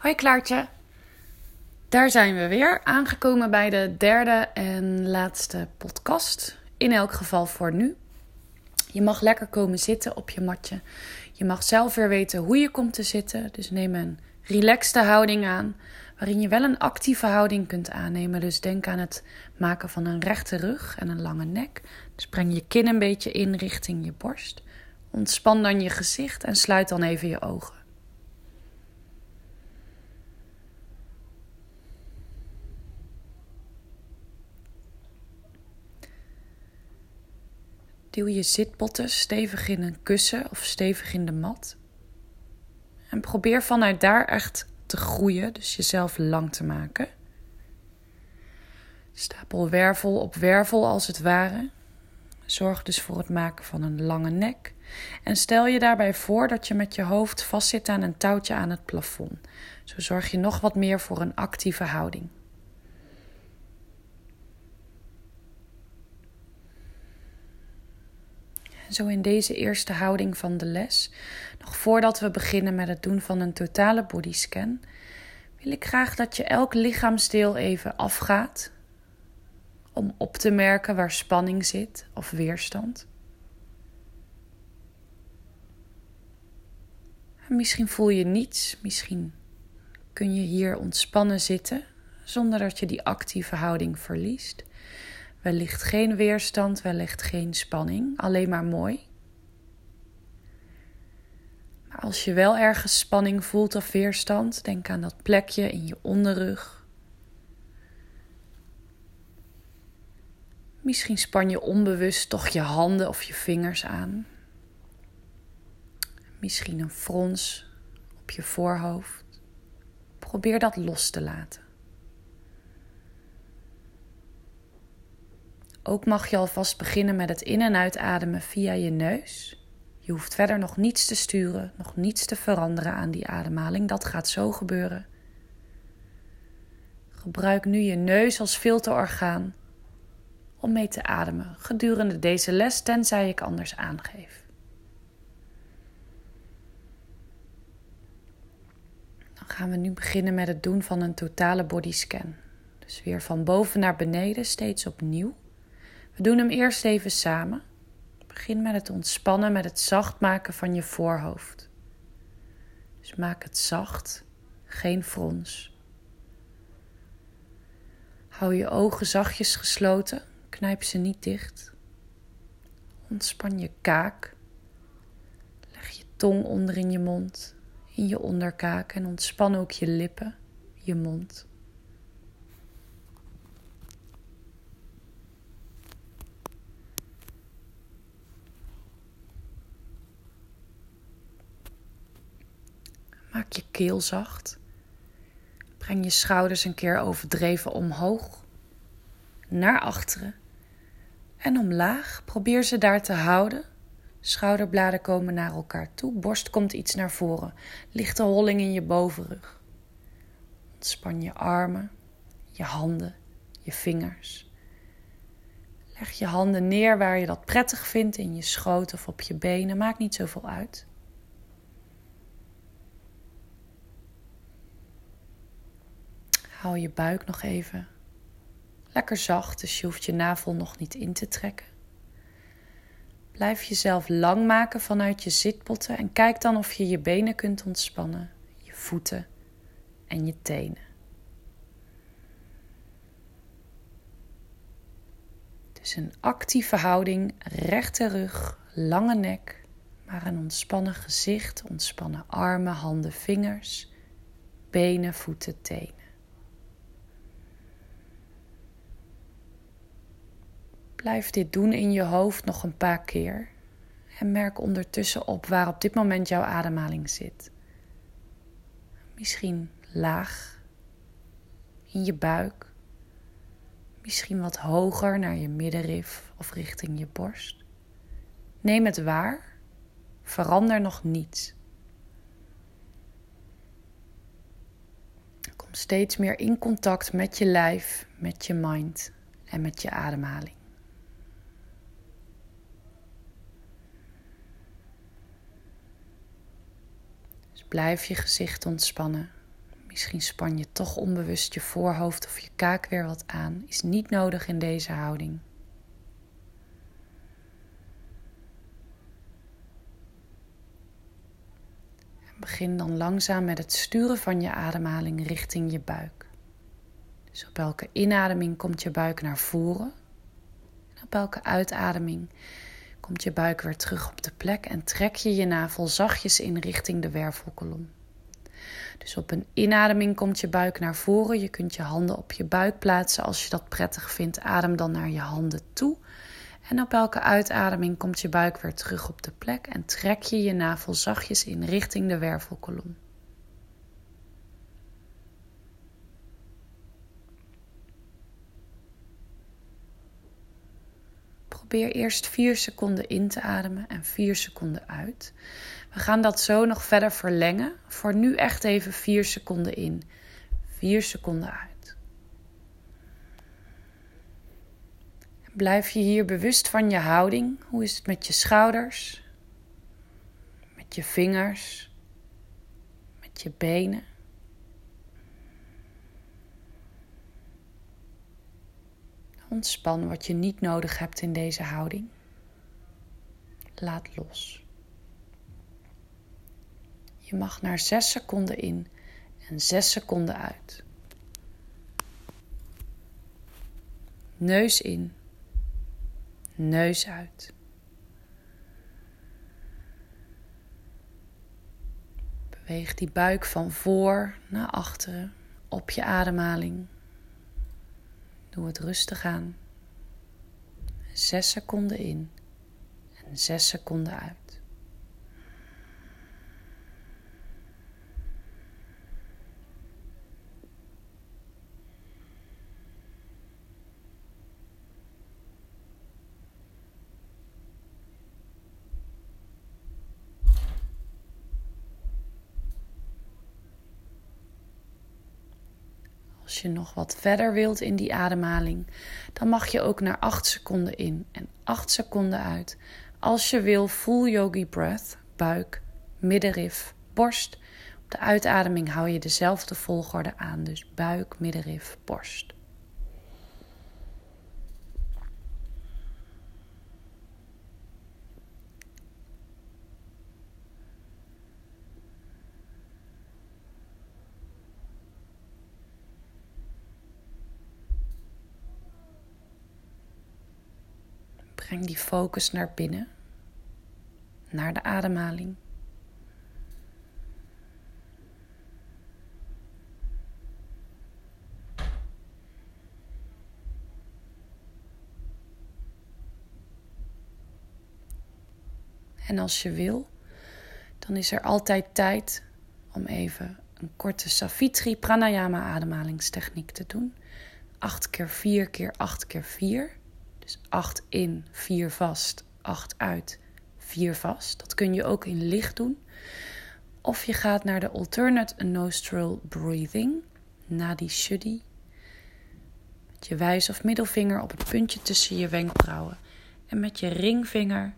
Hoi Klaartje. Daar zijn we weer, aangekomen bij de derde en laatste podcast. In elk geval voor nu. Je mag lekker komen zitten op je matje. Je mag zelf weer weten hoe je komt te zitten. Dus neem een relaxte houding aan, waarin je wel een actieve houding kunt aannemen. Dus denk aan het maken van een rechte rug en een lange nek. Dus breng je kin een beetje in richting je borst. Ontspan dan je gezicht en sluit dan even je ogen. Duw je zitbotten stevig in een kussen of stevig in de mat. En probeer vanuit daar echt te groeien, dus jezelf lang te maken. Stapel wervel op wervel als het ware. Zorg dus voor het maken van een lange nek. En stel je daarbij voor dat je met je hoofd vastzit aan een touwtje aan het plafond. Zo zorg je nog wat meer voor een actieve houding. Zo in deze eerste houding van de les, nog voordat we beginnen met het doen van een totale bodyscan, wil ik graag dat je elk lichaamsdeel even afgaat om op te merken waar spanning zit of weerstand. misschien voel je niets, misschien kun je hier ontspannen zitten zonder dat je die actieve houding verliest. Wellicht geen weerstand, wellicht geen spanning, alleen maar mooi. Maar als je wel ergens spanning voelt of weerstand, denk aan dat plekje in je onderrug. Misschien span je onbewust toch je handen of je vingers aan. Misschien een frons op je voorhoofd. Probeer dat los te laten. Ook mag je alvast beginnen met het in- en uitademen via je neus. Je hoeft verder nog niets te sturen, nog niets te veranderen aan die ademhaling. Dat gaat zo gebeuren. Gebruik nu je neus als filterorgaan om mee te ademen gedurende deze les, tenzij ik anders aangeef. Dan gaan we nu beginnen met het doen van een totale bodyscan. Dus weer van boven naar beneden, steeds opnieuw. We doen hem eerst even samen. Begin met het ontspannen, met het zacht maken van je voorhoofd. Dus maak het zacht, geen frons. Hou je ogen zachtjes gesloten, knijp ze niet dicht. Ontspan je kaak. Leg je tong onder in je mond, in je onderkaak en ontspan ook je lippen, je mond. Maak je keel zacht. Breng je schouders een keer overdreven omhoog, naar achteren en omlaag. Probeer ze daar te houden. Schouderbladen komen naar elkaar toe, borst komt iets naar voren, lichte holling in je bovenrug. Ontspan je armen, je handen, je vingers. Leg je handen neer waar je dat prettig vindt, in je schoot of op je benen, maakt niet zoveel uit. Hou je buik nog even lekker zacht, dus je hoeft je navel nog niet in te trekken. Blijf jezelf lang maken vanuit je zitbotten en kijk dan of je je benen kunt ontspannen, je voeten en je tenen. Dus een actieve houding, rechte rug, lange nek, maar een ontspannen gezicht, ontspannen armen, handen, vingers, benen, voeten, tenen. Blijf dit doen in je hoofd nog een paar keer en merk ondertussen op waar op dit moment jouw ademhaling zit. Misschien laag in je buik, misschien wat hoger naar je middenrif of richting je borst. Neem het waar, verander nog niets. Kom steeds meer in contact met je lijf, met je mind en met je ademhaling. Blijf je gezicht ontspannen. Misschien span je toch onbewust je voorhoofd of je kaak weer wat aan. Is niet nodig in deze houding. Begin dan langzaam met het sturen van je ademhaling richting je buik. Dus op elke inademing komt je buik naar voren. En op elke uitademing komt je buik weer terug op de plek en trek je je navel zachtjes in richting de wervelkolom. Dus op een inademing komt je buik naar voren. Je kunt je handen op je buik plaatsen als je dat prettig vindt. Adem dan naar je handen toe. En op elke uitademing komt je buik weer terug op de plek en trek je je navel zachtjes in richting de wervelkolom. Probeer eerst 4 seconden in te ademen en 4 seconden uit. We gaan dat zo nog verder verlengen. Voor nu echt even 4 seconden in, 4 seconden uit. Blijf je hier bewust van je houding. Hoe is het met je schouders? Met je vingers? Met je benen? Ontspan wat je niet nodig hebt in deze houding. Laat los. Je mag naar 6 seconden in en 6 seconden uit. Neus in, neus uit. Beweeg die buik van voor naar achteren op je ademhaling. Doe het rustig aan. 6 seconden in en 6 seconden uit. Als je nog wat verder wilt in die ademhaling, dan mag je ook naar 8 seconden in en 8 seconden uit. Als je wil, full yogi breath, buik, middenrif, borst. Op de uitademing hou je dezelfde volgorde aan, dus buik, middenrif, borst. Die focus naar binnen, naar de ademhaling. En als je wil, dan is er altijd tijd om even een korte Savitri Pranayama ademhalingstechniek te doen. 8 keer 4 keer 8 keer 4. Dus 8 in, 4 vast, 8 uit, 4 vast. Dat kun je ook in licht doen. Of je gaat naar de alternate nostril breathing, Nadi Shuddhi. Met je wijs- of middelvinger op het puntje tussen je wenkbrauwen. En met je ringvinger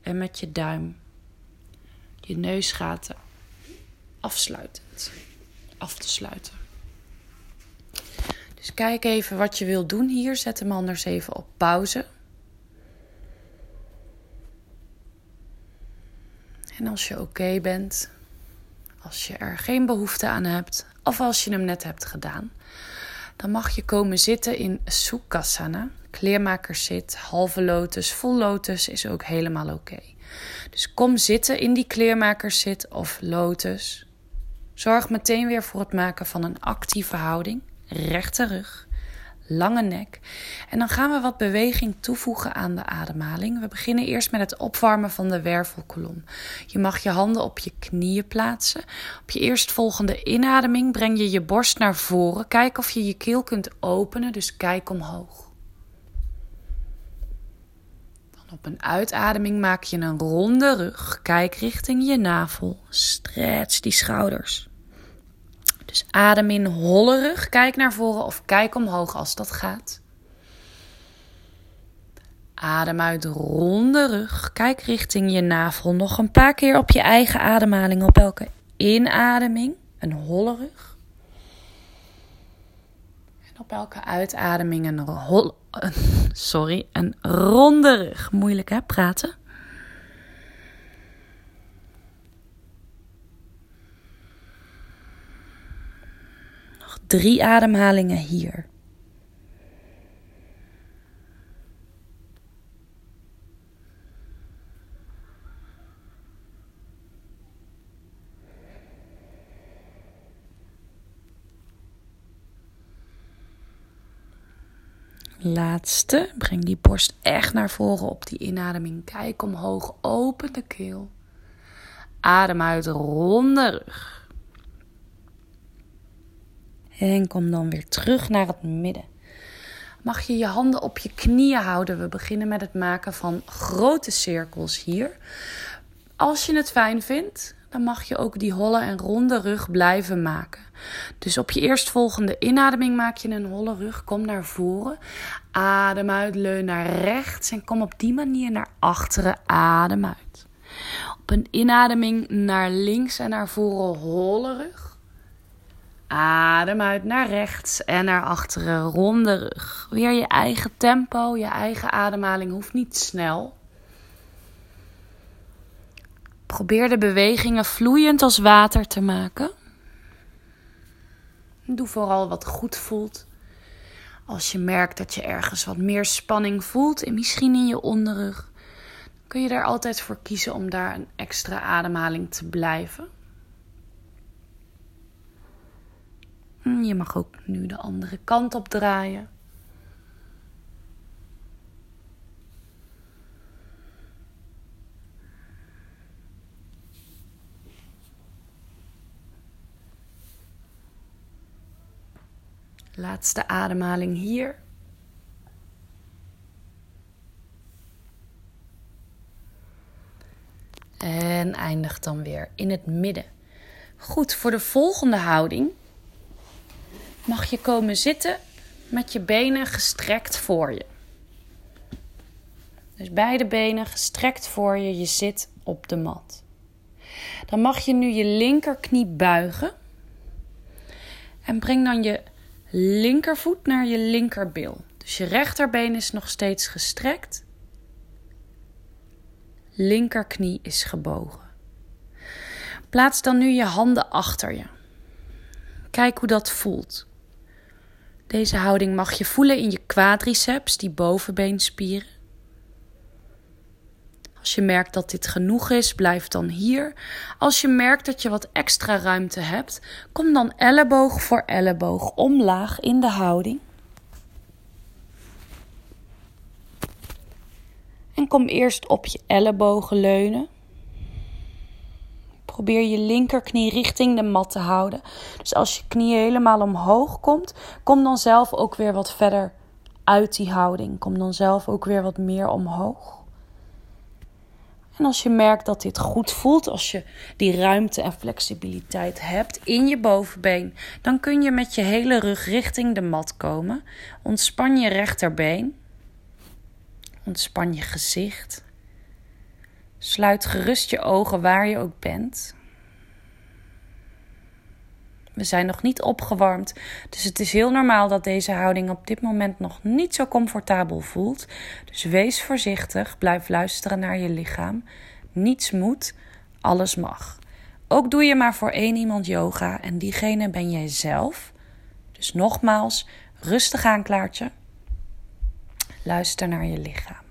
en met je duim je neusgaten afsluitend af te sluiten. Dus kijk even wat je wilt doen hier. Zet hem anders even op pauze. En als je oké bent, als je er geen behoefte aan hebt, of als je hem net hebt gedaan, dan mag je komen zitten in Sukhasana. Kleermakerszit, halve lotus, vol lotus is ook helemaal oké. Dus kom zitten in die kleermakerszit of lotus. Zorg meteen weer voor het maken van een actieve houding rechte rug, lange nek. En dan gaan we wat beweging toevoegen aan de ademhaling. We beginnen eerst met het opwarmen van de wervelkolom. Je mag je handen op je knieën plaatsen. Op je eerstvolgende inademing breng je je borst naar voren. Kijk of je je keel kunt openen, dus kijk omhoog. Op een uitademing maak je een ronde rug. Kijk richting je navel. Stretch die schouders. Dus adem in holle rug, kijk naar voren of kijk omhoog als dat gaat. Adem uit ronde rug, kijk richting je navel. Nog een paar keer op je eigen ademhaling op elke inademing. een holle rug. En op elke uitademing een, hol, sorry, een ronde rug. Moeilijk hè, praten. Nog drie ademhalingen hier. Laatste. Breng die borst echt naar voren op die inademing. Kijk omhoog. Open de keel. Adem uit. Ronde rug. En kom dan weer terug naar het midden. Mag je je handen op je knieën houden? We beginnen met het maken van grote cirkels hier. Als je het fijn vindt, dan mag je ook die holle en ronde rug blijven maken. Dus op je eerstvolgende inademing maak je een holle rug. Kom naar voren. Adem uit, leun naar rechts en kom op die manier naar achteren. Adem uit. Op een inademing naar links en naar voren, holle rug. Adem uit naar rechts en naar achteren, ronde rug. Weer je eigen tempo, je eigen ademhaling hoeft niet snel. Probeer de bewegingen vloeiend als water te maken. Doe vooral wat goed voelt. Als je merkt dat je ergens wat meer spanning voelt, en misschien in je onderrug, kun je er altijd voor kiezen om daar een extra ademhaling te blijven. Je mag ook nu de andere kant op draaien. Laatste ademhaling hier. En eindig dan weer in het midden. Goed, voor de volgende houding mag je komen zitten met je benen gestrekt voor je. Dus beide benen gestrekt voor je, je zit op de mat. Dan mag je nu je linkerknie buigen. En breng dan je linkervoet naar je linkerbil. Dus je rechterbeen is nog steeds gestrekt. Linkerknie is gebogen. Plaats dan nu je handen achter je. Kijk hoe dat voelt. Deze houding mag je voelen in je quadriceps, die bovenbeenspieren. Als je merkt dat dit genoeg is, blijf dan hier. Als je merkt dat je wat extra ruimte hebt, kom dan elleboog voor elleboog omlaag in de houding. En kom eerst op je ellebogen leunen. Probeer je linkerknie richting de mat te houden. Dus als je knie helemaal omhoog komt, kom dan zelf ook weer wat verder uit die houding. Kom dan zelf ook weer wat meer omhoog. En als je merkt dat dit goed voelt, als je die ruimte en flexibiliteit hebt in je bovenbeen, dan kun je met je hele rug richting de mat komen. Ontspan je rechterbeen. Ontspan je gezicht. Sluit gerust je ogen waar je ook bent. We zijn nog niet opgewarmd, dus het is heel normaal dat deze houding op dit moment nog niet zo comfortabel voelt. Dus wees voorzichtig, blijf luisteren naar je lichaam. Niets moet, alles mag. Ook doe je maar voor één iemand yoga en diegene ben jij zelf. Dus nogmaals, rustig aan, Klaartje. Luister naar je lichaam.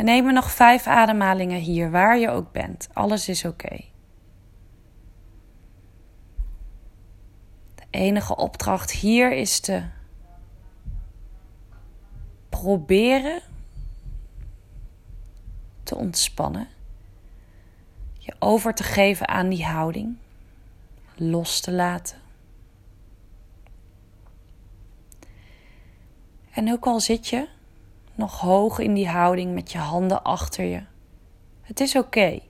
We nemen nog vijf ademhalingen hier, waar je ook bent. Alles is oké. enige opdracht hier is te proberen te ontspannen. Je over te geven aan die houding. Los te laten. En ook al zit je nog hoog in die houding met je handen achter je. Het is oké.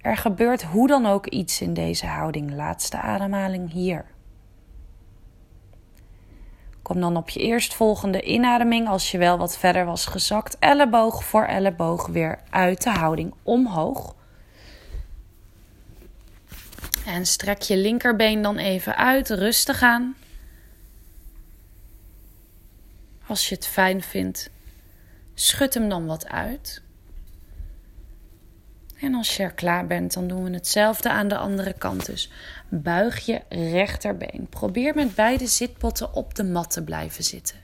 Er gebeurt hoe dan ook iets in deze houding. Laatste ademhaling hier. Kom dan op je eerstvolgende inademing, als je wel wat verder was gezakt, elleboog voor elleboog weer uit de houding omhoog. En strek je linkerbeen dan even uit, rustig aan. Als je het fijn vindt, schud hem dan wat uit. En als je er klaar bent, dan doen we hetzelfde aan de andere kant. Dus buig je rechterbeen. Probeer met beide zitpotten op de mat te blijven zitten.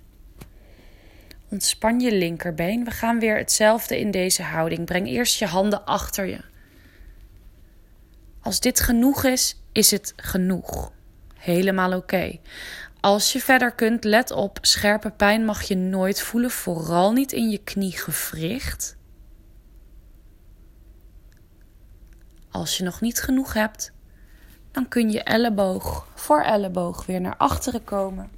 Ontspan je linkerbeen. We gaan weer hetzelfde in deze houding. Breng eerst je handen achter je. Als dit genoeg is, is het genoeg. Helemaal oké. Als je verder kunt, let op, scherpe pijn mag je nooit voelen, vooral niet in je kniegewricht. Als je nog niet genoeg hebt, dan kun je elleboog voor elleboog weer naar achteren komen.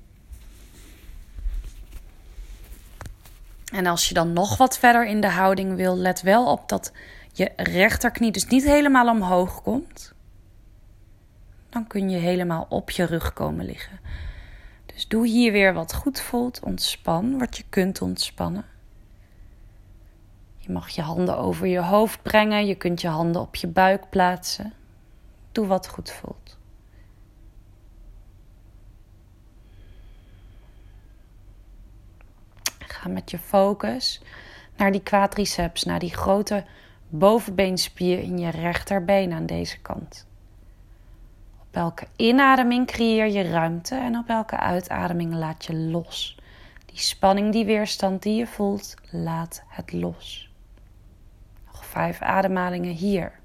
En als je dan nog wat verder in de houding wil, let wel op dat je rechterknie dus niet helemaal omhoog komt. Dan kun je helemaal op je rug komen liggen. Dus doe hier weer wat goed voelt. Ontspan wat je kunt ontspannen. Je mag je handen over je hoofd brengen. Je kunt je handen op je buik plaatsen. Doe wat goed voelt. Ga met je focus naar die quadriceps, naar die grote bovenbeenspier in je rechterbeen aan deze kant. Op elke inademing creëer je ruimte en op elke uitademing laat je los. Die spanning, die weerstand die je voelt, laat het los. Nog vijf ademhalingen hier.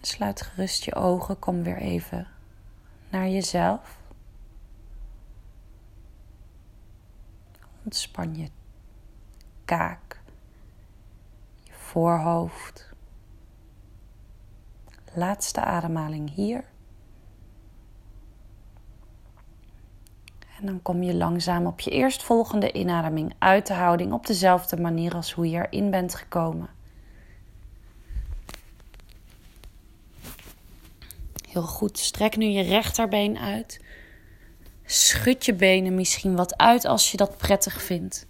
Sluit gerust je ogen, kom weer even naar jezelf. Ontspan je kaak, je voorhoofd. Laatste ademhaling hier. En dan kom je langzaam op je eerstvolgende inademing uit de houding op dezelfde manier als hoe je erin bent gekomen. Heel goed. Strek nu je rechterbeen uit. Schud je benen misschien wat uit als je dat prettig vindt.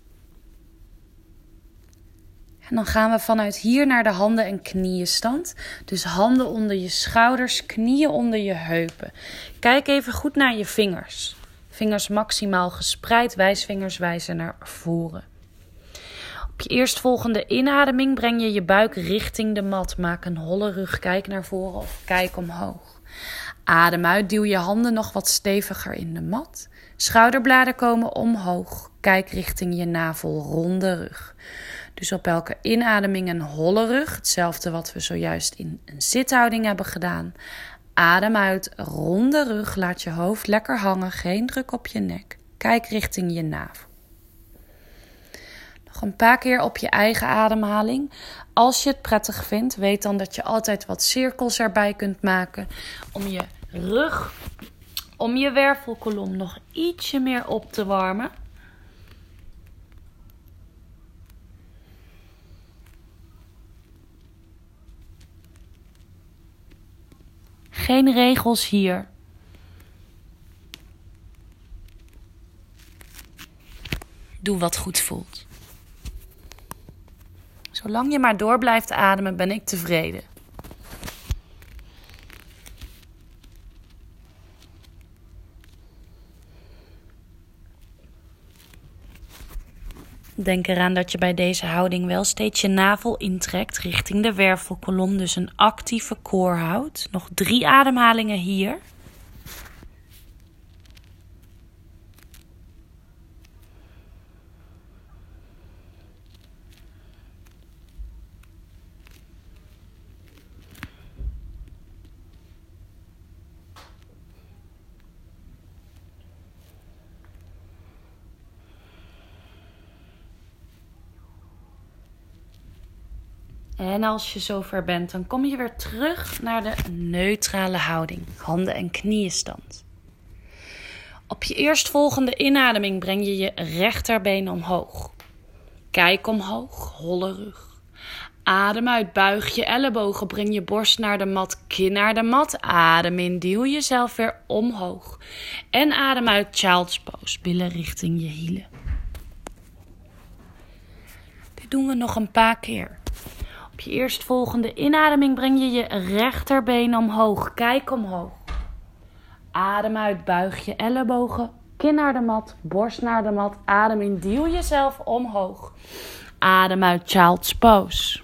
En dan gaan we vanuit hier naar de handen- en knieënstand. Dus handen onder je schouders, knieën onder je heupen. Kijk even goed naar je vingers. Vingers maximaal gespreid, wijsvingers wijzen naar voren. Op je eerstvolgende inademing breng je je buik richting de mat. Maak een holle rug, kijk naar voren of kijk omhoog. Adem uit, duw je handen nog wat steviger in de mat. Schouderbladen komen omhoog. Kijk richting je navel, ronde rug. Dus op elke inademing een holle rug, hetzelfde wat we zojuist in een zithouding hebben gedaan. Adem uit, ronde rug, laat je hoofd lekker hangen, geen druk op je nek. Kijk richting je navel. Nog een paar keer op je eigen ademhaling. Als je het prettig vindt, weet dan dat je altijd wat cirkels erbij kunt maken om je rug, om je wervelkolom nog ietsje meer op te warmen. Geen regels hier. Doe wat goed voelt. Zolang je maar door blijft ademen, ben ik tevreden. Denk eraan dat je bij deze houding wel steeds je navel intrekt richting de wervelkolom, dus een actieve koor houdt. Nog drie ademhalingen hier. En als je zover bent, dan kom je weer terug naar de neutrale houding. Handen en knieën stand. Op je eerstvolgende inademing breng je je rechterbeen omhoog. Kijk omhoog, holle rug. Adem uit, buig je ellebogen, breng je borst naar de mat, kin naar de mat. Adem in, duw jezelf weer omhoog. En adem uit, child's pose, billen richting je hielen. Dit doen we nog een paar keer. Op je eerstvolgende inademing breng je je rechterbeen omhoog, kijk omhoog. Adem uit, buig je ellebogen, kin naar de mat, borst naar de mat. Adem in, duw jezelf omhoog. Adem uit, child's pose.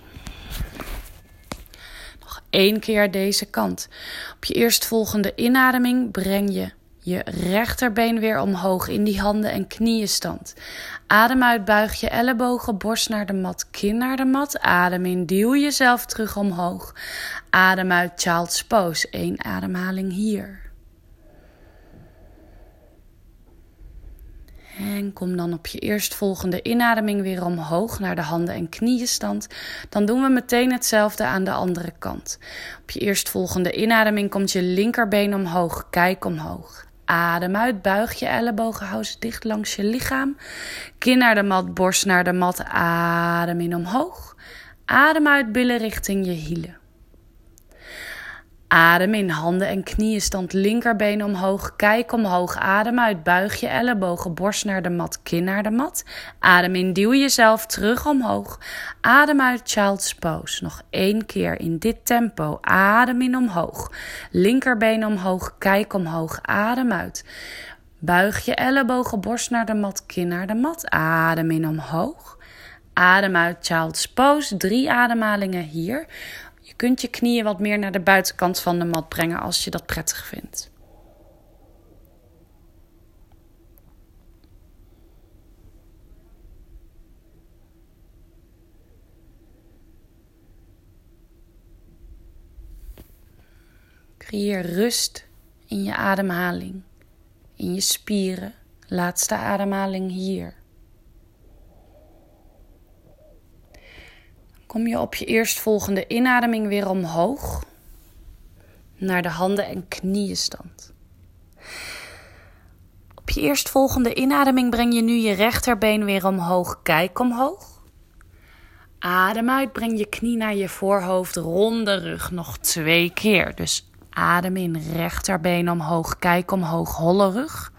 Nog één keer deze kant. Op je eerstvolgende inademing breng je je rechterbeen weer omhoog in die handen- en knieënstand. Adem uit, buig je ellebogen, borst naar de mat, kin naar de mat. Adem in, duw jezelf terug omhoog. Adem uit, child's pose. Eén ademhaling hier. En kom dan op je eerstvolgende inademing weer omhoog naar de handen- en knieënstand. Dan doen we meteen hetzelfde aan de andere kant. Op je eerstvolgende inademing komt je linkerbeen omhoog. Kijk omhoog. Adem uit, buig je ellebogen, hou ze dicht langs je lichaam. Kin naar de mat, borst naar de mat. Adem in omhoog. Adem uit, billen richting je hielen. Adem in handen en knieën, stand linkerbeen omhoog, kijk omhoog. Adem uit, buig je ellebogen, borst naar de mat, kin naar de mat. Adem in, duw jezelf terug omhoog. Adem uit, child's pose. Nog één keer in dit tempo. Adem in omhoog. Linkerbeen omhoog, kijk omhoog. Adem uit. Buig je ellebogen, borst naar de mat, kin naar de mat. Adem in omhoog. Adem uit, child's pose. Drie ademhalingen hier. Je kunt je knieën wat meer naar de buitenkant van de mat brengen als je dat prettig vindt. Creëer rust in je ademhaling, in je spieren. Laatste ademhaling hier. Kom je op je eerstvolgende inademing weer omhoog naar de handen- en knieënstand. Op je eerstvolgende inademing breng je nu je rechterbeen weer omhoog. Kijk omhoog. Adem uit, breng je knie naar je voorhoofd, ronde rug nog twee keer. Dus adem in, rechterbeen omhoog, kijk omhoog, holle rug.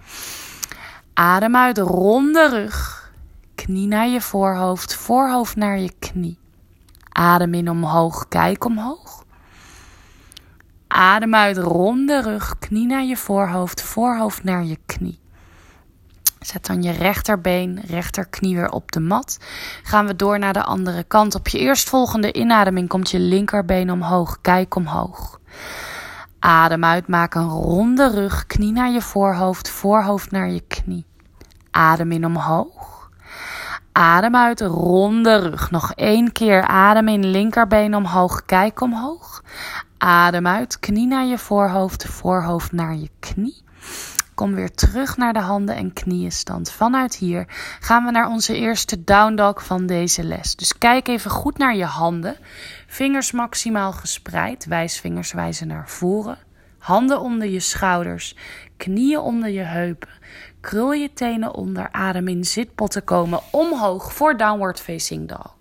Adem uit, ronde rug, knie naar je voorhoofd, voorhoofd naar je knie. Adem in omhoog, kijk omhoog. Adem uit, ronde rug, knie naar je voorhoofd, voorhoofd naar je knie. Zet dan je rechterbeen, rechterknie weer op de mat. Gaan we door naar de andere kant. Op je eerstvolgende inademing komt je linkerbeen omhoog, kijk omhoog. Adem uit, maak een ronde rug, knie naar je voorhoofd, voorhoofd naar je knie. Adem in omhoog. Adem uit, ronde rug. Nog één keer. Adem in, linkerbeen omhoog, kijk omhoog. Adem uit, knie naar je voorhoofd, voorhoofd naar je knie. Kom weer terug naar de handen en knieën stand. Vanuit hier gaan we naar onze eerste down dog van deze les. Dus kijk even goed naar je handen. Vingers maximaal gespreid, wijsvingers wijzen naar voren. Handen onder je schouders, knieën onder je heupen. Krul je tenen onder, adem in zitpotten komen omhoog voor downward facing dog.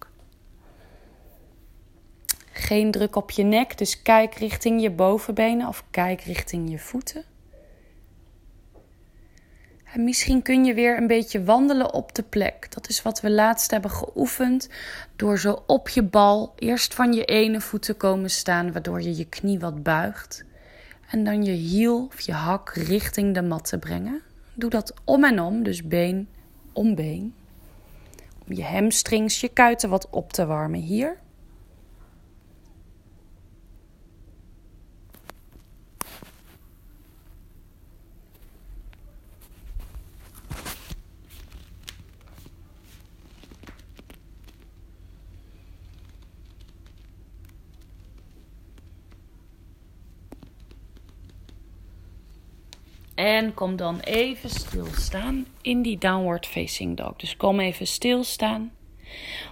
Geen druk op je nek, dus kijk richting je bovenbenen of kijk richting je voeten. En misschien kun je weer een beetje wandelen op de plek. Dat is wat we laatst hebben geoefend. Door zo op je bal eerst van je ene voet te komen staan, waardoor je je knie wat buigt. En dan je hiel of je hak richting de mat te brengen. Doe dat om en om, dus been om been. Om je hamstrings, je kuiten wat op te warmen hier. En kom dan even stilstaan in die downward facing dog. Dus kom even stilstaan.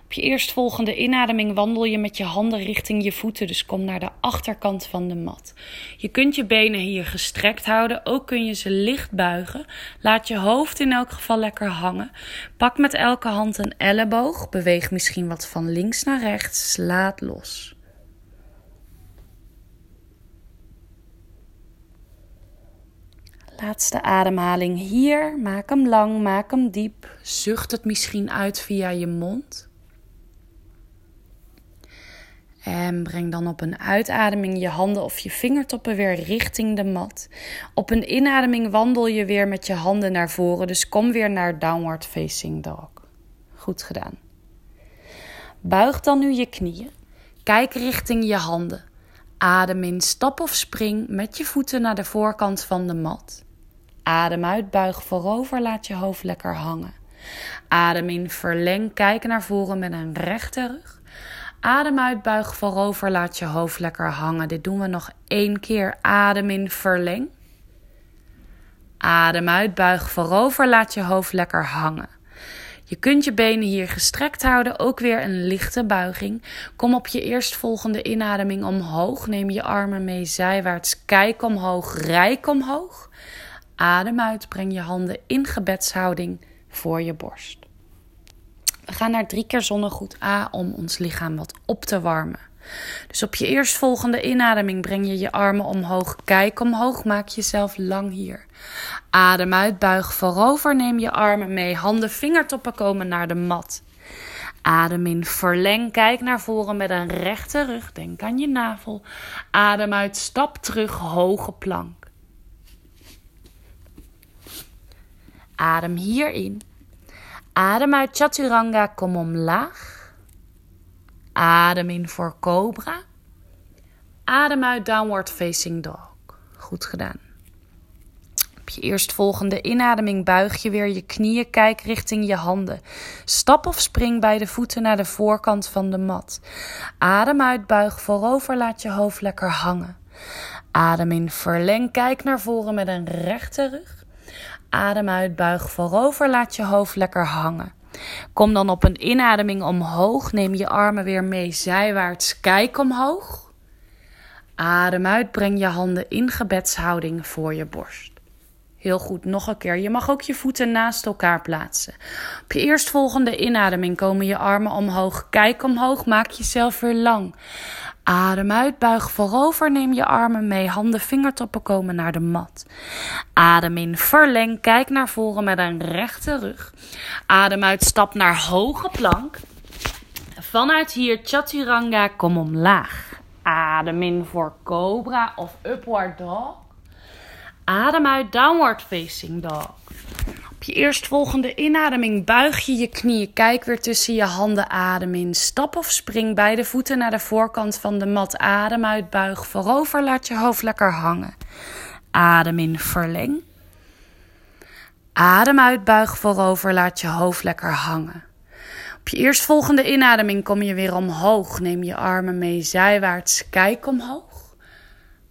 Op je eerstvolgende inademing wandel je met je handen richting je voeten, dus kom naar de achterkant van de mat. Je kunt je benen hier gestrekt houden, ook kun je ze licht buigen. Laat je hoofd in elk geval lekker hangen. Pak met elke hand een elleboog, beweeg misschien wat van links naar rechts, laat los. Laatste ademhaling hier. Maak hem lang, maak hem diep. Zucht het misschien uit via je mond. En breng dan op een uitademing je handen of je vingertoppen weer richting de mat. Op een inademing wandel je weer met je handen naar voren. Dus kom weer naar downward facing dog. Goed gedaan. Buig dan nu je knieën. Kijk richting je handen. Adem in, stap of spring met je voeten naar de voorkant van de mat. Adem uit, buig voorover, laat je hoofd lekker hangen. Adem in, verleng, kijk naar voren met een rechte rug. Adem uit, buig voorover, laat je hoofd lekker hangen. Dit doen we nog één keer. Adem in, verleng. Adem uit, buig voorover, laat je hoofd lekker hangen. Je kunt je benen hier gestrekt houden, ook weer een lichte buiging. Kom op je eerstvolgende inademing omhoog. Neem je armen mee zijwaarts. Kijk omhoog, rijk omhoog. Adem uit, breng je handen in gebedshouding voor je borst. We gaan naar drie keer zonnegoed A om ons lichaam wat op te warmen. Dus op je eerstvolgende inademing breng je je armen omhoog. Kijk omhoog, maak jezelf lang hier. Adem uit, buig voorover, neem je armen mee. Handen, vingertoppen komen naar de mat. Adem in, verleng, kijk naar voren met een rechte rug. Denk aan je navel. Adem uit, stap terug, hoge plank. Adem hierin. Adem uit Chaturanga, kom omlaag. Adem in voor Cobra. Adem uit Downward Facing Dog. Goed gedaan. Op je eerstvolgende inademing buig je weer je knieën, kijk richting je handen. Stap of spring bij de voeten naar de voorkant van de mat. Adem uit, buig voorover, laat je hoofd lekker hangen. Adem in, verleng, kijk naar voren met een rechte rug. Adem uit, buig voorover, laat je hoofd lekker hangen. Kom dan op een inademing omhoog. Neem je armen weer mee zijwaarts. Kijk omhoog. Adem uit, breng je handen in gebedshouding voor je borst. Heel goed, nog een keer. Je mag ook je voeten naast elkaar plaatsen. Op je eerstvolgende inademing komen je armen omhoog. Kijk omhoog, maak jezelf weer lang. Adem uit, buig voorover, neem je armen mee, handen, vingertoppen komen naar de mat. Adem in, verleng, kijk naar voren met een rechte rug. Adem uit, stap naar hoge plank. Vanuit hier, chaturanga, kom omlaag. Adem in voor cobra of upward dog. Adem uit, downward facing dog. Op je eerstvolgende inademing buig je je knieën. Kijk weer tussen je handen. Adem in. Stap of spring beide voeten naar de voorkant van de mat. Adem uit. Buig voorover. Laat je hoofd lekker hangen. Adem in. Verleng. Adem uit. Buig voorover. Laat je hoofd lekker hangen. Op je eerstvolgende inademing kom je weer omhoog. Neem je armen mee zijwaarts. Kijk omhoog.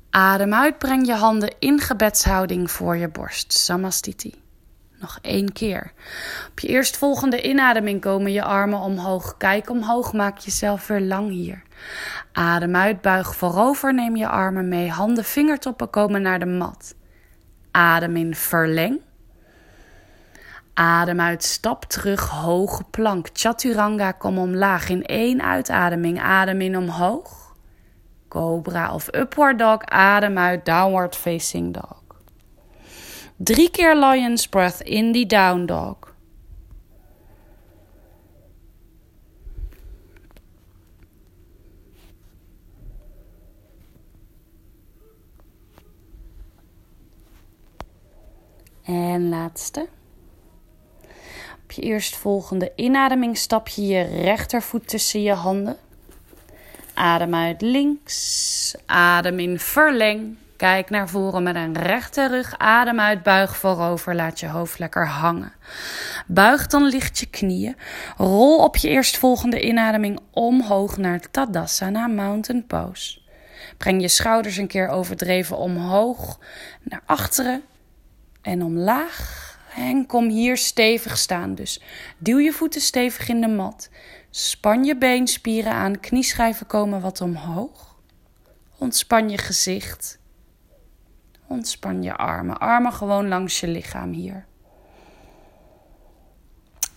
Adem uit. Breng je handen in gebedshouding voor je borst. Samastiti. Nog één keer. Op je eerstvolgende inademing komen je armen omhoog. Kijk omhoog, maak jezelf weer lang hier. Adem uit, buig voorover, neem je armen mee. Handen, vingertoppen komen naar de mat. Adem in, verleng. Adem uit, stap terug, hoge plank. Chaturanga, kom omlaag in één uitademing. Adem in omhoog. Cobra of upward dog. Adem uit, downward facing dog. Drie keer Lion's Breath in die Down Dog. En laatste. Op je eerstvolgende inademing stap je je rechtervoet tussen je handen. Adem uit links. Adem in verleng. Kijk naar voren met een rechte rug. Adem uit, buig voorover. Laat je hoofd lekker hangen. Buig dan licht je knieën. Rol op je eerstvolgende inademing omhoog naar Tadasana Mountain Pose. Breng je schouders een keer overdreven omhoog, naar achteren en omlaag. En kom hier stevig staan. Dus duw je voeten stevig in de mat. Span je beenspieren aan. Knieschijven komen wat omhoog. Ontspan je gezicht. Ontspan je armen. Armen gewoon langs je lichaam hier.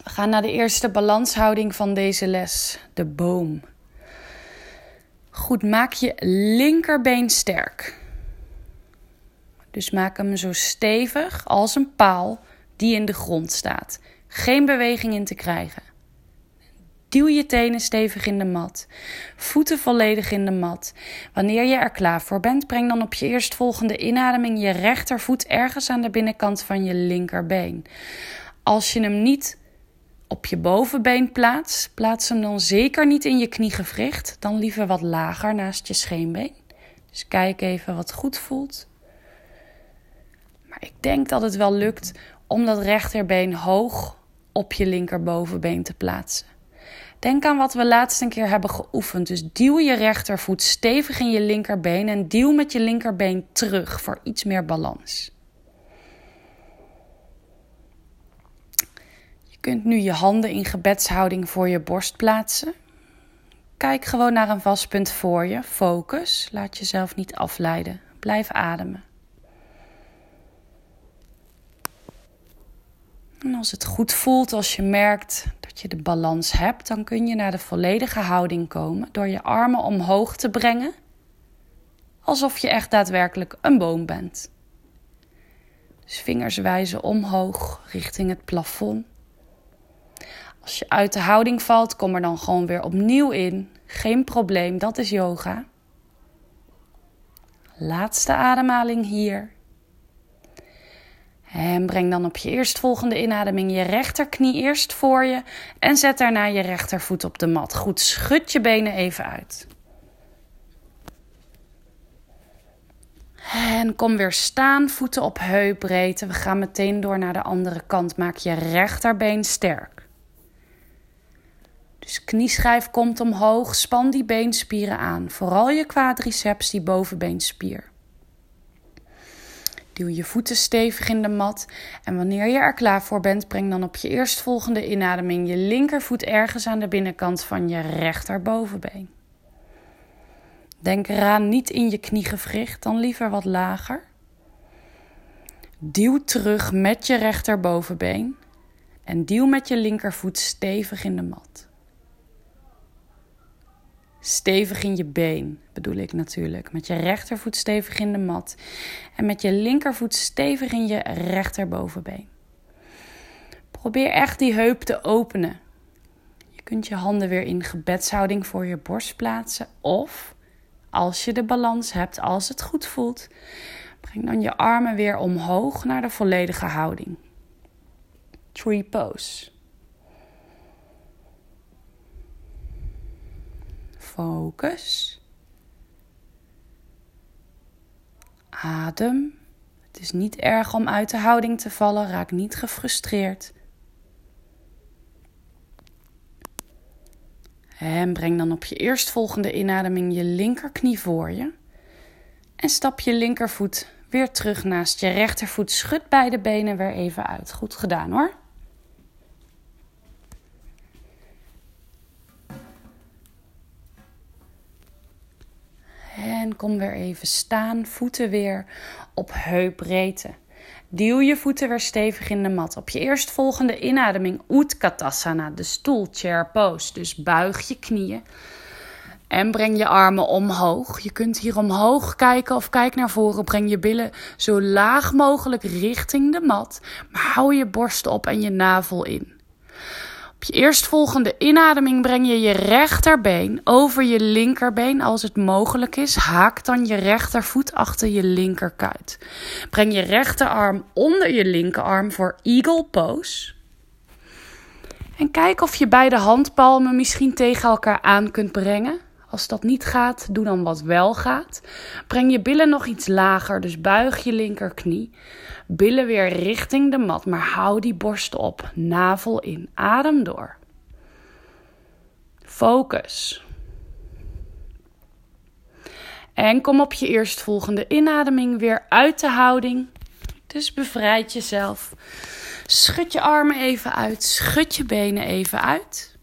We gaan naar de eerste balanshouding van deze les, de boom. Goed, maak je linkerbeen sterk. Dus maak hem zo stevig als een paal die in de grond staat. Geen beweging in te krijgen. Duw je tenen stevig in de mat. Voeten volledig in de mat. Wanneer je er klaar voor bent, breng dan op je eerstvolgende inademing je rechtervoet ergens aan de binnenkant van je linkerbeen. Als je hem niet op je bovenbeen plaatst, plaats hem dan zeker niet in je kniegewricht. Dan liever wat lager naast je scheenbeen. Dus kijk even wat goed voelt. Maar ik denk dat het wel lukt om dat rechterbeen hoog op je linkerbovenbeen te plaatsen. Denk aan wat we laatst een keer hebben geoefend. Dus duw je rechtervoet stevig in je linkerbeen en duw met je linkerbeen terug voor iets meer balans. Je kunt nu je handen in gebedshouding voor je borst plaatsen. Kijk gewoon naar een vast punt voor je. Focus. Laat jezelf niet afleiden. Blijf ademen. En als het goed voelt, als je merkt dat je de balans hebt, dan kun je naar de volledige houding komen door je armen omhoog te brengen, alsof je echt daadwerkelijk een boom bent. Dus vingers wijzen omhoog richting het plafond. Als je uit de houding valt, kom er dan gewoon weer opnieuw in. Geen probleem, dat is yoga. Laatste ademhaling hier. En breng dan op je eerstvolgende inademing je rechterknie eerst voor je en zet daarna je rechtervoet op de mat. Goed, schud je benen even uit. En kom weer staan, voeten op heupbreedte. We gaan meteen door naar de andere kant. Maak je rechterbeen sterk. Dus knieschijf komt omhoog, span die beenspieren aan. Vooral je quadriceps, die bovenbeenspier. Duw je voeten stevig in de mat en wanneer je er klaar voor bent, breng dan op je eerstvolgende inademing je linkervoet ergens aan de binnenkant van je rechterbovenbeen. Denk eraan niet in je kniegewricht, dan liever wat lager. Duw terug met je rechterbovenbeen en duw met je linkervoet stevig in de mat. Stevig in je been bedoel ik natuurlijk. Met je rechtervoet stevig in de mat. En met je linkervoet stevig in je rechterbovenbeen. Probeer echt die heup te openen. Je kunt je handen weer in gebedshouding voor je borst plaatsen. Of als je de balans hebt, als het goed voelt, breng dan je armen weer omhoog naar de volledige houding. Tree pose. Focus. Adem. Het is niet erg om uit de houding te vallen. Raak niet gefrustreerd. En breng dan op je eerstvolgende inademing je linkerknie voor je. En stap je linkervoet weer terug naast je rechtervoet. Schud beide benen weer even uit. Goed gedaan hoor. En kom weer even staan, voeten weer op heupbreedte. Duw je voeten weer stevig in de mat. Op je eerstvolgende inademing Utkatasana, de stoel, chair pose. Dus buig je knieën en breng je armen omhoog. Je kunt hier omhoog kijken of kijk naar voren. Breng je billen zo laag mogelijk richting de mat, maar hou je borst op en je navel in je eerstvolgende inademing breng je je rechterbeen over je linkerbeen als het mogelijk is. Haak dan je rechtervoet achter je linkerkuit. Breng je rechterarm onder je linkerarm voor eagle pose. En kijk of je beide handpalmen misschien tegen elkaar aan kunt brengen. Als dat niet gaat, doe dan wat wel gaat. Breng je billen nog iets lager, dus buig je linkerknie. Billen weer richting de mat, maar hou die borst op. Navel in. Adem door. Focus. En kom op je eerstvolgende inademing weer uit de houding. Dus bevrijd jezelf. Schud je armen even uit. Schud je benen even uit.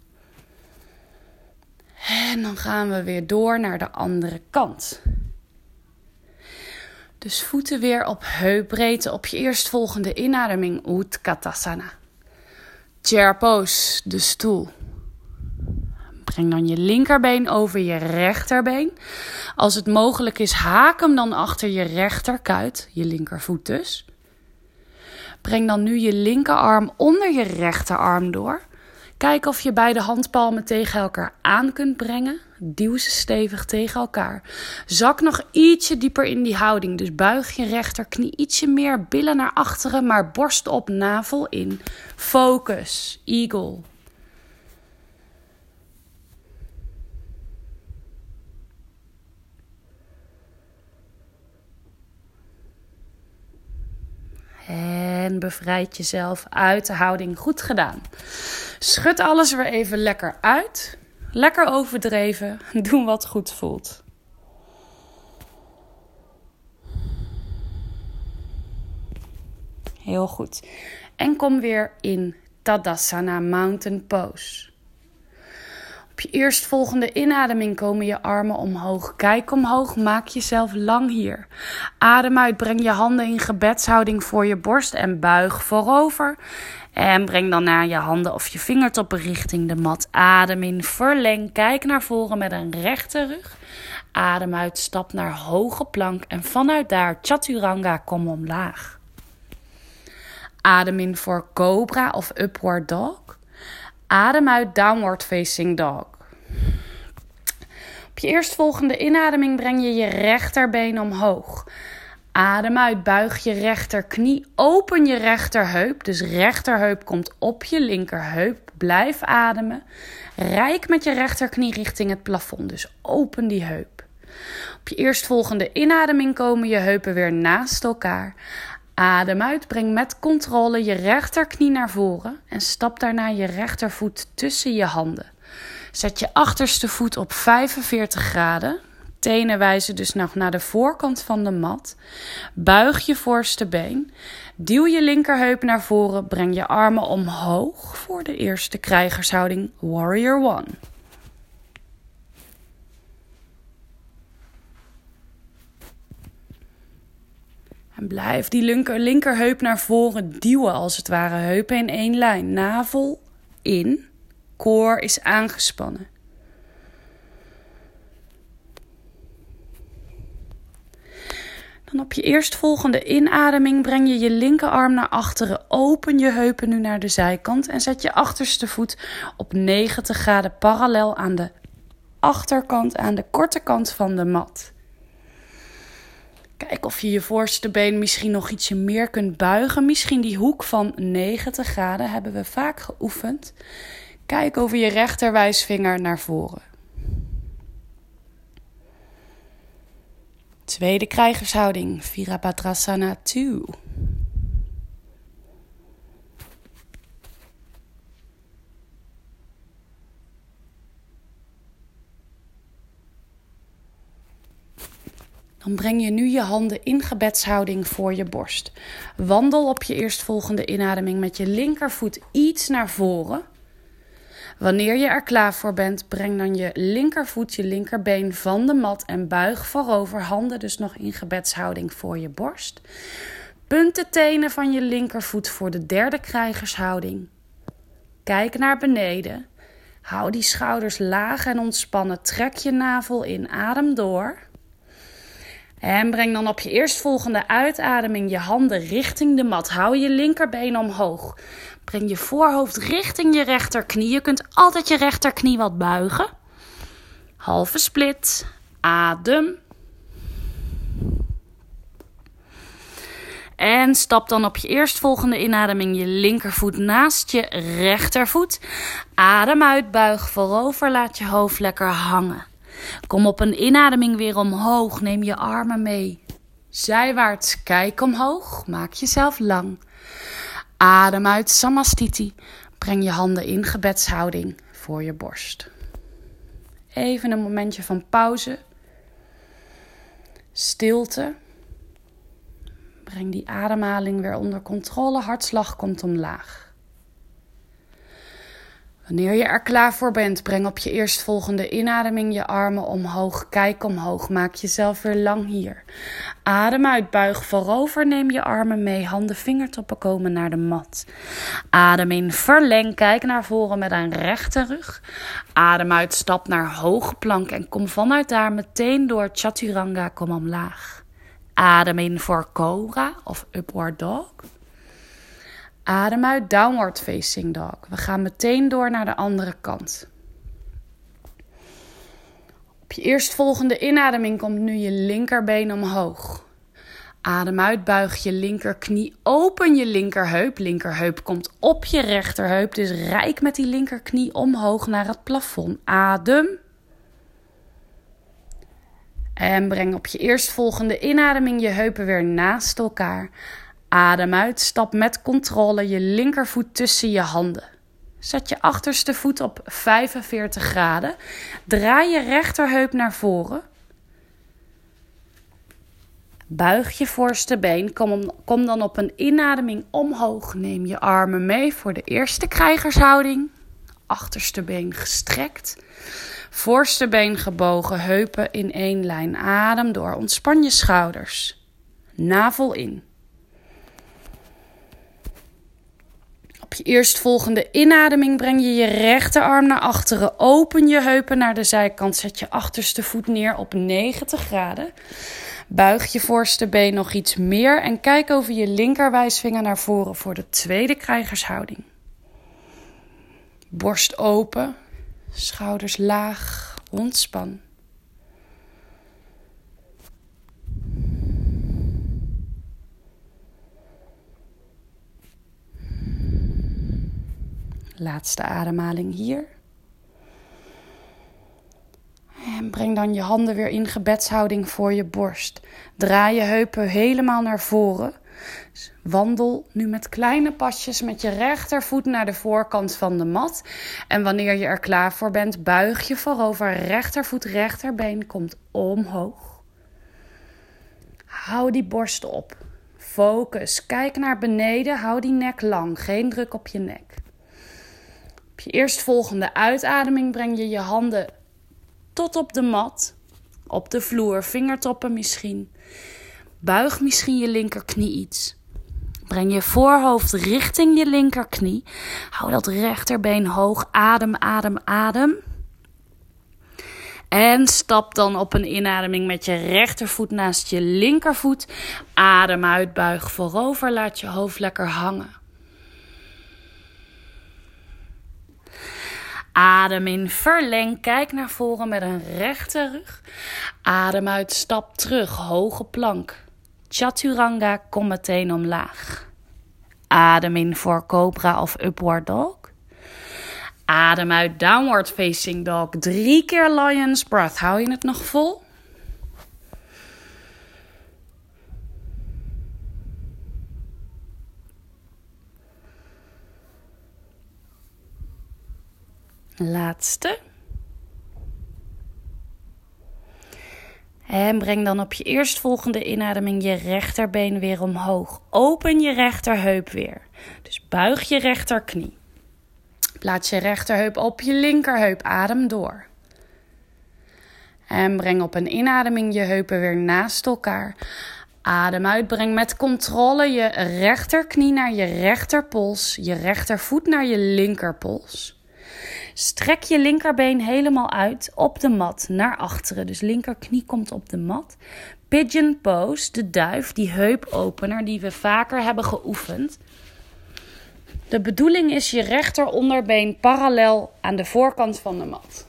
En dan gaan we weer door naar de andere kant. Dus voeten weer op heupbreedte op je eerstvolgende inademing. Utkatasana. Chair pose, de stoel. Breng dan je linkerbeen over je rechterbeen. Als het mogelijk is, haak hem dan achter je rechterkuit, je linkervoet dus. Breng dan nu je linkerarm onder je rechterarm door. Kijk of je beide handpalmen tegen elkaar aan kunt brengen. Duw ze stevig tegen elkaar. Zak nog ietsje dieper in die houding. Dus buig je rechterknie ietsje meer, billen naar achteren, maar borst op, navel in. Focus, eagle. En bevrijd jezelf uit de houding. Goed gedaan. Schud alles weer even lekker uit. Lekker overdreven. Doen wat goed voelt. Heel goed. En kom weer in Tadasana Mountain Pose. Je eerstvolgende inademing komen je armen omhoog. Kijk omhoog, maak jezelf lang hier. Adem uit, breng je handen in gebedshouding voor je borst en buig voorover. En breng dan naar je handen of je vingertoppen richting de mat. Adem in, verleng, kijk naar voren met een rechte rug. Adem uit, stap naar hoge plank en vanuit daar chaturanga, kom omlaag. Adem in voor cobra of upward dog. Adem uit, downward facing dog. Op je eerstvolgende inademing breng je je rechterbeen omhoog. Adem uit, buig je rechterknie, open je rechterheup. Dus rechterheup komt op je linkerheup. Blijf ademen. Rijk met je rechterknie richting het plafond. Dus open die heup. Op je eerstvolgende inademing komen je heupen weer naast elkaar. Adem uit, breng met controle je rechterknie naar voren en stap daarna je rechtervoet tussen je handen. Zet je achterste voet op 45 graden. Tenen wijzen dus nog naar de voorkant van de mat. Buig je voorste been. Duw je linkerheup naar voren. Breng je armen omhoog voor de eerste krijgershouding Warrior One. Blijf die linker, linkerheup naar voren duwen als het ware. Heupen in één lijn. Navel in. Koor is aangespannen. Dan op je eerstvolgende inademing breng je je linkerarm naar achteren. Open je heupen nu naar de zijkant en zet je achterste voet op 90 graden parallel aan de achterkant, aan de korte kant van de mat. Kijk of je je voorste been misschien nog ietsje meer kunt buigen. Misschien die hoek van 90 graden hebben we vaak geoefend. Kijk over je rechterwijsvinger naar voren. Tweede krijgershouding, Virabhadrasana 2. Dan breng je nu je handen in gebedshouding voor je borst. Wandel op je eerstvolgende inademing met je linkervoet iets naar voren. Wanneer je er klaar voor bent, breng dan je linkervoet, je linkerbeen van de mat en buig voorover. Handen dus nog in gebedshouding voor je borst. Punt de tenen van je linkervoet voor de derde krijgershouding. Kijk naar beneden. Hou die schouders laag en ontspannen. Trek je navel in. Adem door. En breng dan op je eerstvolgende uitademing je handen richting de mat. Hou je linkerbeen omhoog. Breng je voorhoofd richting je rechterknie. Je kunt altijd je rechterknie wat buigen. Halve split. Adem. En stap dan op je eerstvolgende inademing je linkervoet naast je rechtervoet. Adem uit, buig voorover, laat je hoofd lekker hangen. Kom op een inademing weer omhoog, neem je armen mee. Zijwaarts, kijk omhoog, maak jezelf lang. Adem uit Samastiti. Breng je handen in gebedshouding voor je borst. Even een momentje van pauze. Stilte. Breng die ademhaling weer onder controle. Hartslag komt omlaag. Wanneer je er klaar voor bent, breng op je eerstvolgende inademing je armen omhoog. Kijk omhoog. Maak jezelf weer lang hier. Adem uit, buig voorover. Neem je armen mee. Handen, vingertoppen komen naar de mat. Adem in, verleng. Kijk naar voren met een rechte rug. Adem uit, stap naar hoge plank en kom vanuit daar meteen door Chaturanga. Kom omlaag. Adem in voor Cobra of Upward Dog. Adem uit, downward facing dog. We gaan meteen door naar de andere kant. Op je eerstvolgende inademing komt nu je linkerbeen omhoog. Adem uit, buig je linkerknie, open je linkerheup. Linkerheup komt op je rechterheup, dus rijk met die linkerknie omhoog naar het plafond. Adem. En breng op je eerstvolgende inademing je heupen weer naast elkaar. Adem uit, stap met controle je linkervoet tussen je handen. Zet je achterste voet op 45 graden. Draai je rechterheup naar voren. Buig je voorste been. Kom, kom dan op een inademing omhoog. Neem je armen mee voor de eerste krijgershouding. Achterste been gestrekt. Voorste been gebogen, heupen in één lijn. Adem door. Ontspan je schouders. Navel in. Op je eerstvolgende inademing breng je je rechterarm naar achteren. Open je heupen naar de zijkant. Zet je achterste voet neer op 90 graden. Buig je voorste been nog iets meer en kijk over je linkerwijsvinger naar voren voor de tweede krijgershouding. Borst open, schouders laag, ontspan. Laatste ademhaling hier. En breng dan je handen weer in gebedshouding voor je borst. Draai je heupen helemaal naar voren. Wandel nu met kleine pasjes met je rechtervoet naar de voorkant van de mat. En wanneer je er klaar voor bent, buig je voorover. Rechtervoet, rechterbeen komt omhoog. Hou die borst op. Focus. Kijk naar beneden. Hou die nek lang. Geen druk op je nek je eerstvolgende uitademing breng je je handen tot op de mat, op de vloer, vingertoppen misschien. Buig misschien je linkerknie iets. Breng je voorhoofd richting je linkerknie. Hou dat rechterbeen hoog. Adem, adem, adem. En stap dan op een inademing met je rechtervoet naast je linkervoet. Adem uit, buig voorover. Laat je hoofd lekker hangen. Adem in, verleng, kijk naar voren met een rechte rug. Adem uit, stap terug, hoge plank. Chaturanga, kom meteen omlaag. Adem in voor Cobra of Upward Dog. Adem uit, Downward Facing Dog. Drie keer Lion's Breath. Hou je het nog vol? Laatste. En breng dan op je eerstvolgende inademing je rechterbeen weer omhoog. Open je rechterheup weer. Dus buig je rechterknie. Plaats je rechterheup op je linkerheup. Adem door. En breng op een inademing je heupen weer naast elkaar. Adem uit. Breng met controle je rechterknie naar je rechterpols. Je rechtervoet naar je linkerpols. Strek je linkerbeen helemaal uit op de mat naar achteren. Dus linkerknie komt op de mat. Pigeon pose, de duif, die heupopener die we vaker hebben geoefend. De bedoeling is je rechteronderbeen parallel aan de voorkant van de mat.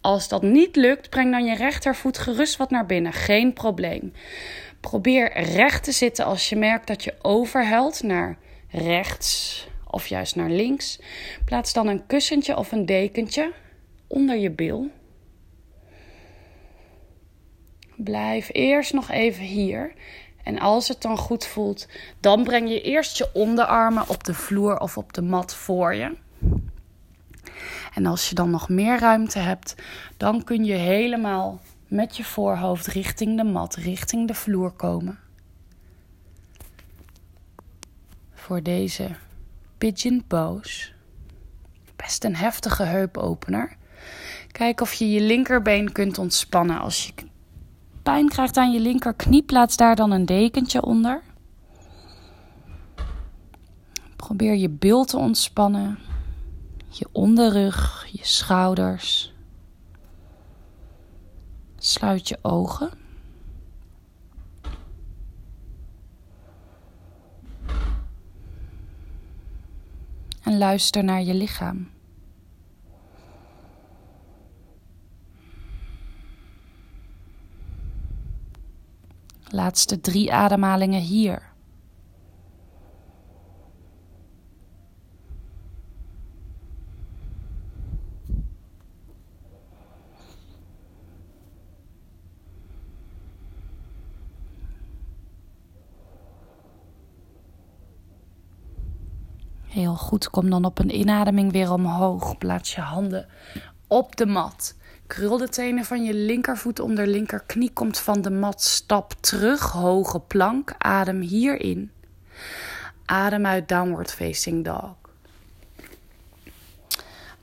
Als dat niet lukt, breng dan je rechtervoet gerust wat naar binnen. Geen probleem. Probeer recht te zitten als je merkt dat je overhelt naar rechts of juist naar links. Plaats dan een kussentje of een dekentje onder je bil. Blijf eerst nog even hier. En als het dan goed voelt, dan breng je eerst je onderarmen op de vloer of op de mat voor je. En als je dan nog meer ruimte hebt, dan kun je helemaal met je voorhoofd richting de mat, richting de vloer komen. voor deze pigeon pose. Best een heftige heupopener. Kijk of je je linkerbeen kunt ontspannen. Als je pijn krijgt aan je linkerknie, plaats daar dan een dekentje onder. Probeer je bil te ontspannen, je onderrug, je schouders. Sluit je ogen. En luister naar je lichaam. Laatste drie ademhalingen hier. Heel goed, kom dan op een inademing weer omhoog. Plaats je handen op de mat. Krul de tenen van je linkervoet onder linkerknie. Komt van de mat. Stap terug. Hoge plank. Adem hierin. Adem uit downward facing dog.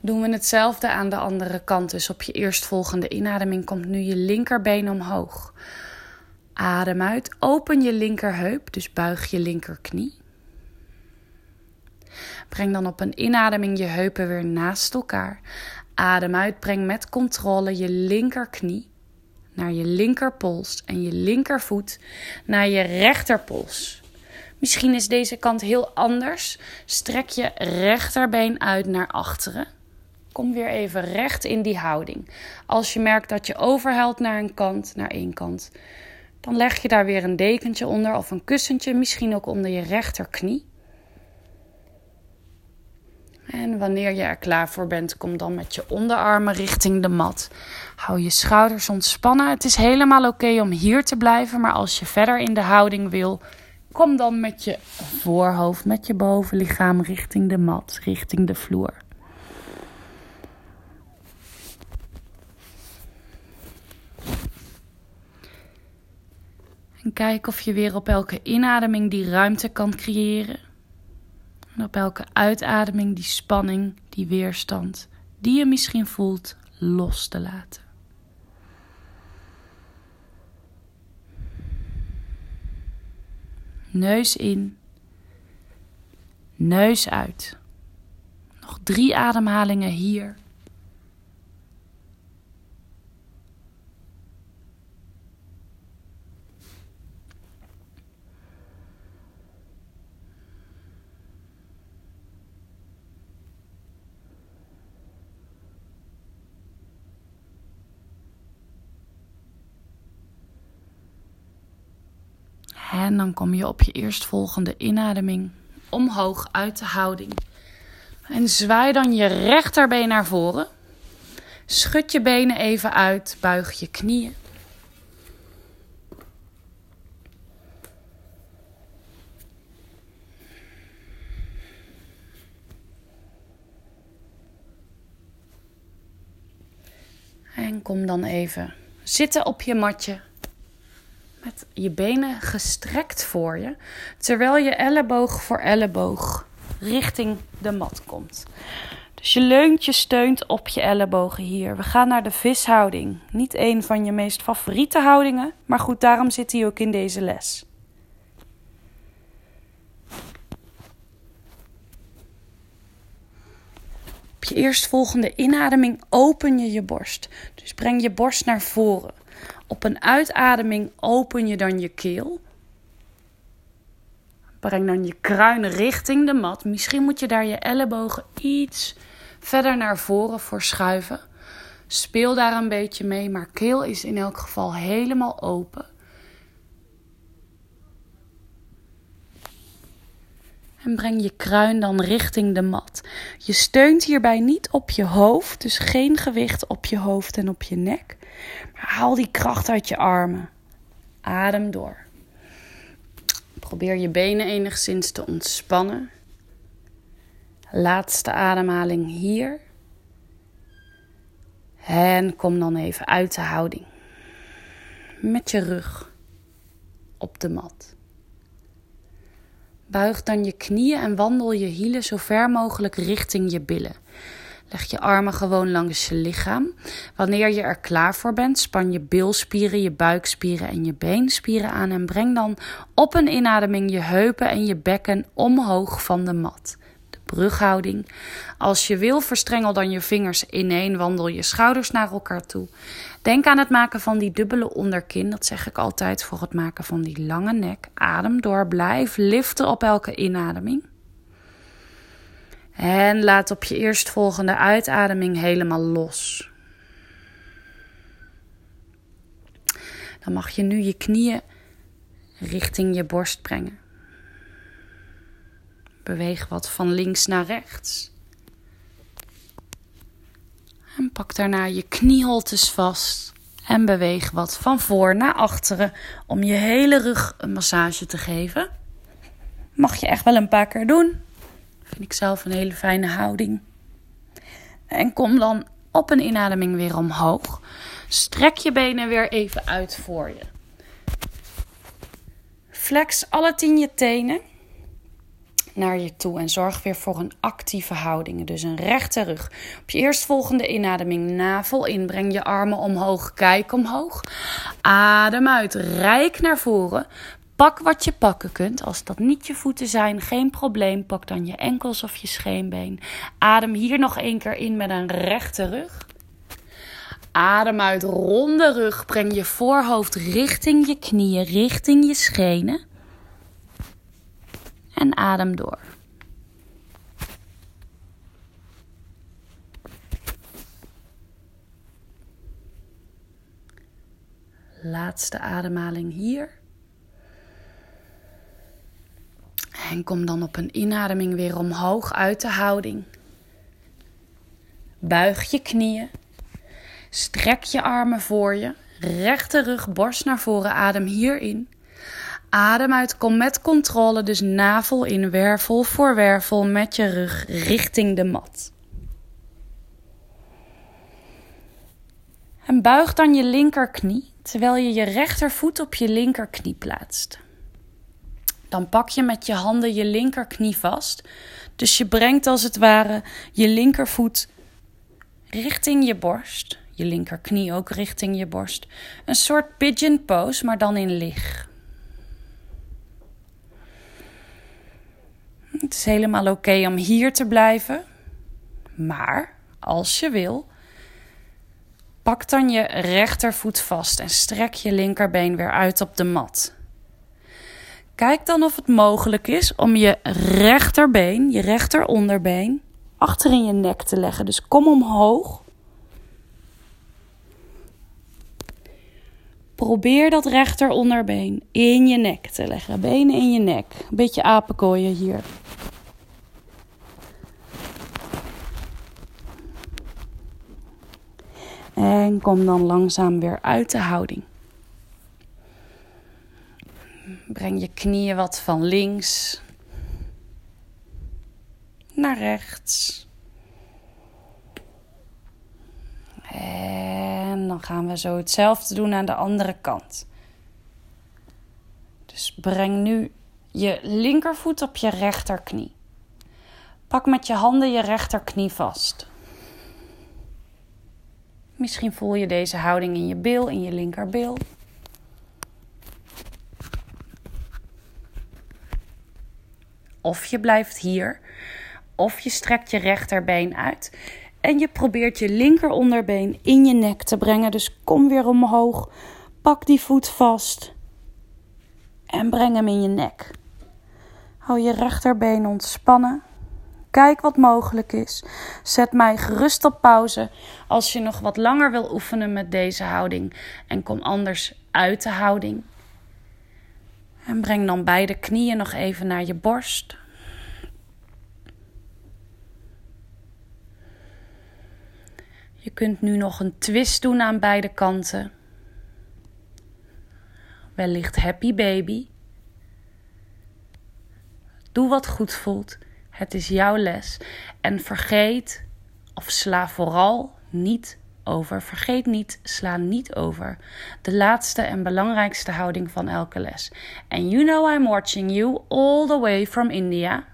Doen we hetzelfde aan de andere kant. Dus op je eerstvolgende inademing komt nu je linkerbeen omhoog. Adem uit. Open je linkerheup. Dus buig je linkerknie. Breng dan op een inademing je heupen weer naast elkaar. Adem uit, breng met controle je linkerknie naar je linkerpols en je linkervoet naar je rechterpols. Misschien is deze kant heel anders. Strek je rechterbeen uit naar achteren. Kom weer even recht in die houding. Als je merkt dat je overhelt naar een kant, naar één kant, dan leg je daar weer een dekentje onder of een kussentje, misschien ook onder je rechterknie. En wanneer je er klaar voor bent, kom dan met je onderarmen richting de mat. Hou je schouders ontspannen. Het is helemaal oké om hier te blijven, maar als je verder in de houding wil, kom dan met je voorhoofd, met je bovenlichaam richting de mat, richting de vloer. En kijk of je weer op elke inademing die ruimte kan creëren op elke uitademing die spanning, die weerstand, die je misschien voelt, los te laten. Neus in, neus uit. Nog drie ademhalingen hier. En dan kom je op je eerstvolgende inademing omhoog uit de houding. En zwaai dan je rechterbeen naar voren. Schud je benen even uit, buig je knieën. En kom dan even zitten op je matje met je benen gestrekt voor je, terwijl je elleboog voor elleboog richting de mat komt. Dus je leunt, je steunt op je ellebogen hier. We gaan naar de vishouding. Niet een van je meest favoriete houdingen, maar goed, daarom zit hij ook in deze les. Op je eerstvolgende inademing open je je borst. Dus breng je borst naar voren. Op een uitademing open je dan je keel. Breng dan je kruin richting de mat. Misschien moet je daar je ellebogen iets verder naar voren voor schuiven. Speel daar een beetje mee, maar keel is in elk geval helemaal open. En breng je kruin dan richting de mat. Je steunt hierbij niet op je hoofd, dus geen gewicht op je hoofd en op je nek. Haal die kracht uit je armen. Adem door. Probeer je benen enigszins te ontspannen. Laatste ademhaling hier. En kom dan even uit de houding. Met je rug op de mat. Buig dan je knieën en wandel je hielen zo ver mogelijk richting je billen. Leg je armen gewoon langs je lichaam. Wanneer je er klaar voor bent, span je bilspieren, je buikspieren en je beenspieren aan en breng dan op een inademing je heupen en je bekken omhoog van de mat. De brughouding. Als je wil, verstrengel dan je vingers ineen, wandel je schouders naar elkaar toe. Denk aan het maken van die dubbele onderkin, dat zeg ik altijd voor het maken van die lange nek. Adem door, blijf liften op elke inademing. En laat op je eerstvolgende uitademing helemaal los. Dan mag je nu je knieën richting je borst brengen. Beweeg wat van links naar rechts. En pak daarna je knieholtes vast. En beweeg wat van voor naar achteren om je hele rug een massage te geven. Mag je echt wel een paar keer doen. Vind ik zelf een hele fijne houding. En kom dan op een inademing weer omhoog. Strek je benen weer even uit voor je. Flex alle tien je tenen naar je toe en zorg weer voor een actieve houding. Dus een rechte rug. Op je eerstvolgende inademing navel in. Breng je armen omhoog. Kijk omhoog. Adem uit. Rijk naar voren. Pak wat je pakken kunt. Als dat niet je voeten zijn, geen probleem. Pak dan je enkels of je scheenbeen. Adem hier nog één keer in met een rechte rug. Adem uit, ronde rug. Breng je voorhoofd richting je knieën, richting je schenen. En adem door. Laatste ademhaling hier. En kom dan op een inademing weer omhoog uit de houding. Buig je knieën. Strek je armen voor je. Rechte rug, borst naar voren. Adem hierin. Adem uit, kom met controle. Dus navel in, wervel voor wervel met je rug richting de mat. En buig dan je linkerknie terwijl je je rechtervoet op je linkerknie plaatst. Dan pak je met je handen je linkerknie vast. Dus je brengt als het ware je linkervoet richting je borst. Je linkerknie ook richting je borst. Een soort pigeon pose, maar dan in lig. Het is helemaal oké om hier te blijven. Maar als je wil, pak dan je rechtervoet vast en strek je linkerbeen weer uit op de mat. Kijk dan of het mogelijk is om je rechterbeen, je rechteronderbeen, achter in je nek te leggen. Dus kom omhoog. Probeer dat rechteronderbeen in je nek te leggen. Benen in je nek. Een beetje apenkooien hier. En kom dan langzaam weer uit de houding. Breng je knieën wat van links naar rechts. En dan gaan we zo hetzelfde doen aan de andere kant. Dus breng nu je linkervoet op je rechterknie. Pak met je handen je rechterknie vast. Misschien voel je deze houding in je bil, in je linkerbil. Of je blijft hier. Of je strekt je rechterbeen uit. En je probeert je linkeronderbeen in je nek te brengen. Dus kom weer omhoog. Pak die voet vast. En breng hem in je nek. Hou je rechterbeen ontspannen. Kijk wat mogelijk is. Zet mij gerust op pauze als je nog wat langer wil oefenen met deze houding. En kom anders uit de houding. En breng dan beide knieën nog even naar je borst. Je kunt nu nog een twist doen aan beide kanten. Wellicht happy baby. Doe wat goed voelt. Het is jouw les. En vergeet of sla vooral niet over. Vergeet niet, sla niet over. De laatste en belangrijkste houding van elke les. And you know I'm watching you all the way from India.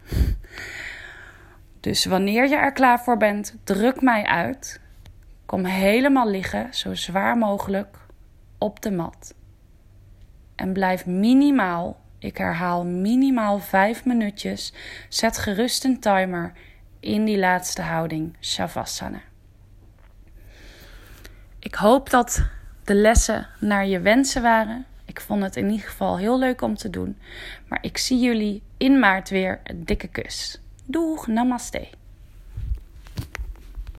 Dus wanneer je er klaar voor bent, druk mij uit. Kom helemaal liggen, zo zwaar mogelijk, op de mat. En blijf minimaal, ik herhaal minimaal 5 minuutjes. Zet gerust een timer in die laatste houding, Shavasana. Ik hoop dat de lessen naar je wensen waren. Ik vond het in ieder geval heel leuk om te doen. Maar ik zie jullie in maart weer. Een dikke kus. Doeg, namaste.